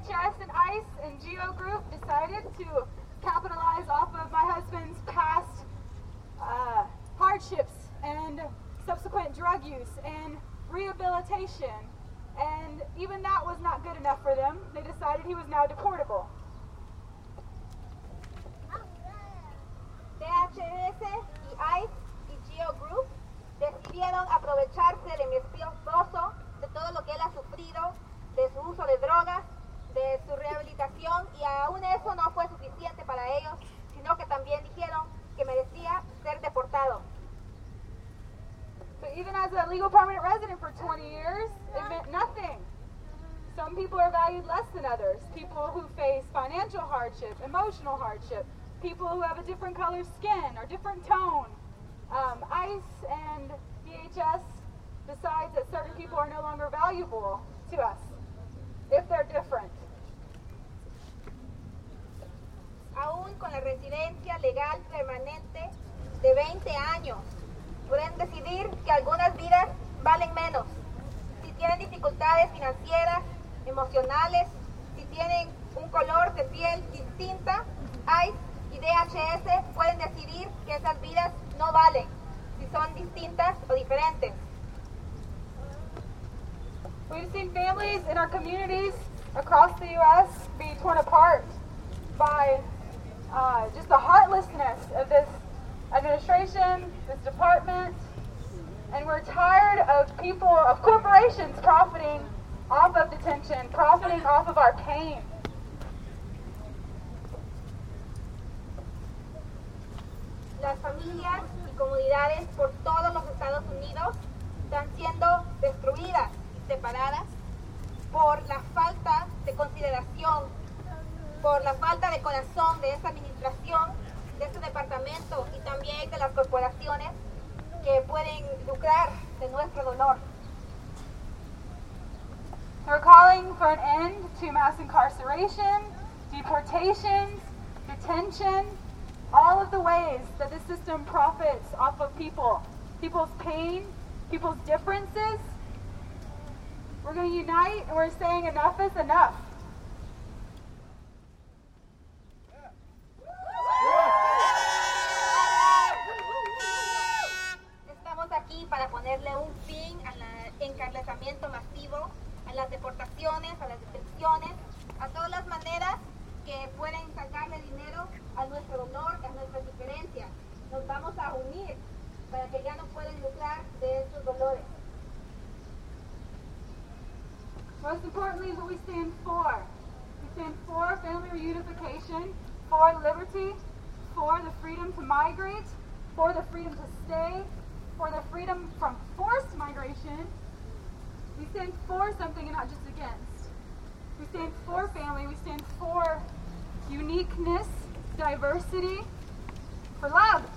DHS and ICE and GEO Group decided to capitalize off of my husband's past uh, hardships and subsequent drug use and rehabilitation. And even that was not good enough for them. They decided he was now deportable. DHS y ICE y Geo Group decidieron aprovecharse de mi esposo, de todo lo que él ha sufrido, de su uso de drogas, de su rehabilitación y aún eso no fue suficiente para ellos, sino que también dijeron que merecía ser deportado. But even as a legal permanent resident for 20 years, it meant nothing. Some people are valued less than others. People who face financial hardship, emotional hardship, people who have a different color skin or different tone. Um, ICE and DHS decides that certain people are no longer valuable to us if they're different. Con la residencia legal permanente de 20 años, pueden decidir que algunas vidas valen menos. Si tienen dificultades financieras, emocionales, si tienen un color de piel distinta, ICE y DHS pueden decidir que esas vidas no valen, si son distintas o diferentes. We've seen families in our communities across the U.S. be torn apart by uh, just the heartlessness of this administration, this department, and we're tired of people, of corporations profiting off of detention, profiting off of our pain. Las familias y comunidades por todos los Estados Unidos están siendo destruidas y separadas por la falta de consideración, por la falta de corazón de esta administración, de este departamento y también de las corporaciones que pueden lucrar de nuestro dolor. We're calling for an end to mass incarceration, deportations, detention, all of the ways that this system profits off of people, people's pain, people's differences. We're going to unite and we're saying enough is enough. Aquí para ponerle un fin al encarcelamiento masivo, a las deportaciones, a las detenciones, a todas las maneras que pueden sacarle dinero a nuestro dolor, a nuestras diferencias. Nos vamos a unir para que ya no puedan lucrar de estos dolores. Most importantly what we stand for. We stand for family reunification, for liberty, for the freedom to migrate, for the freedom to stay, for the freedom from forced migration. We stand for something and not just against. We stand for family. We stand for uniqueness, diversity, for love.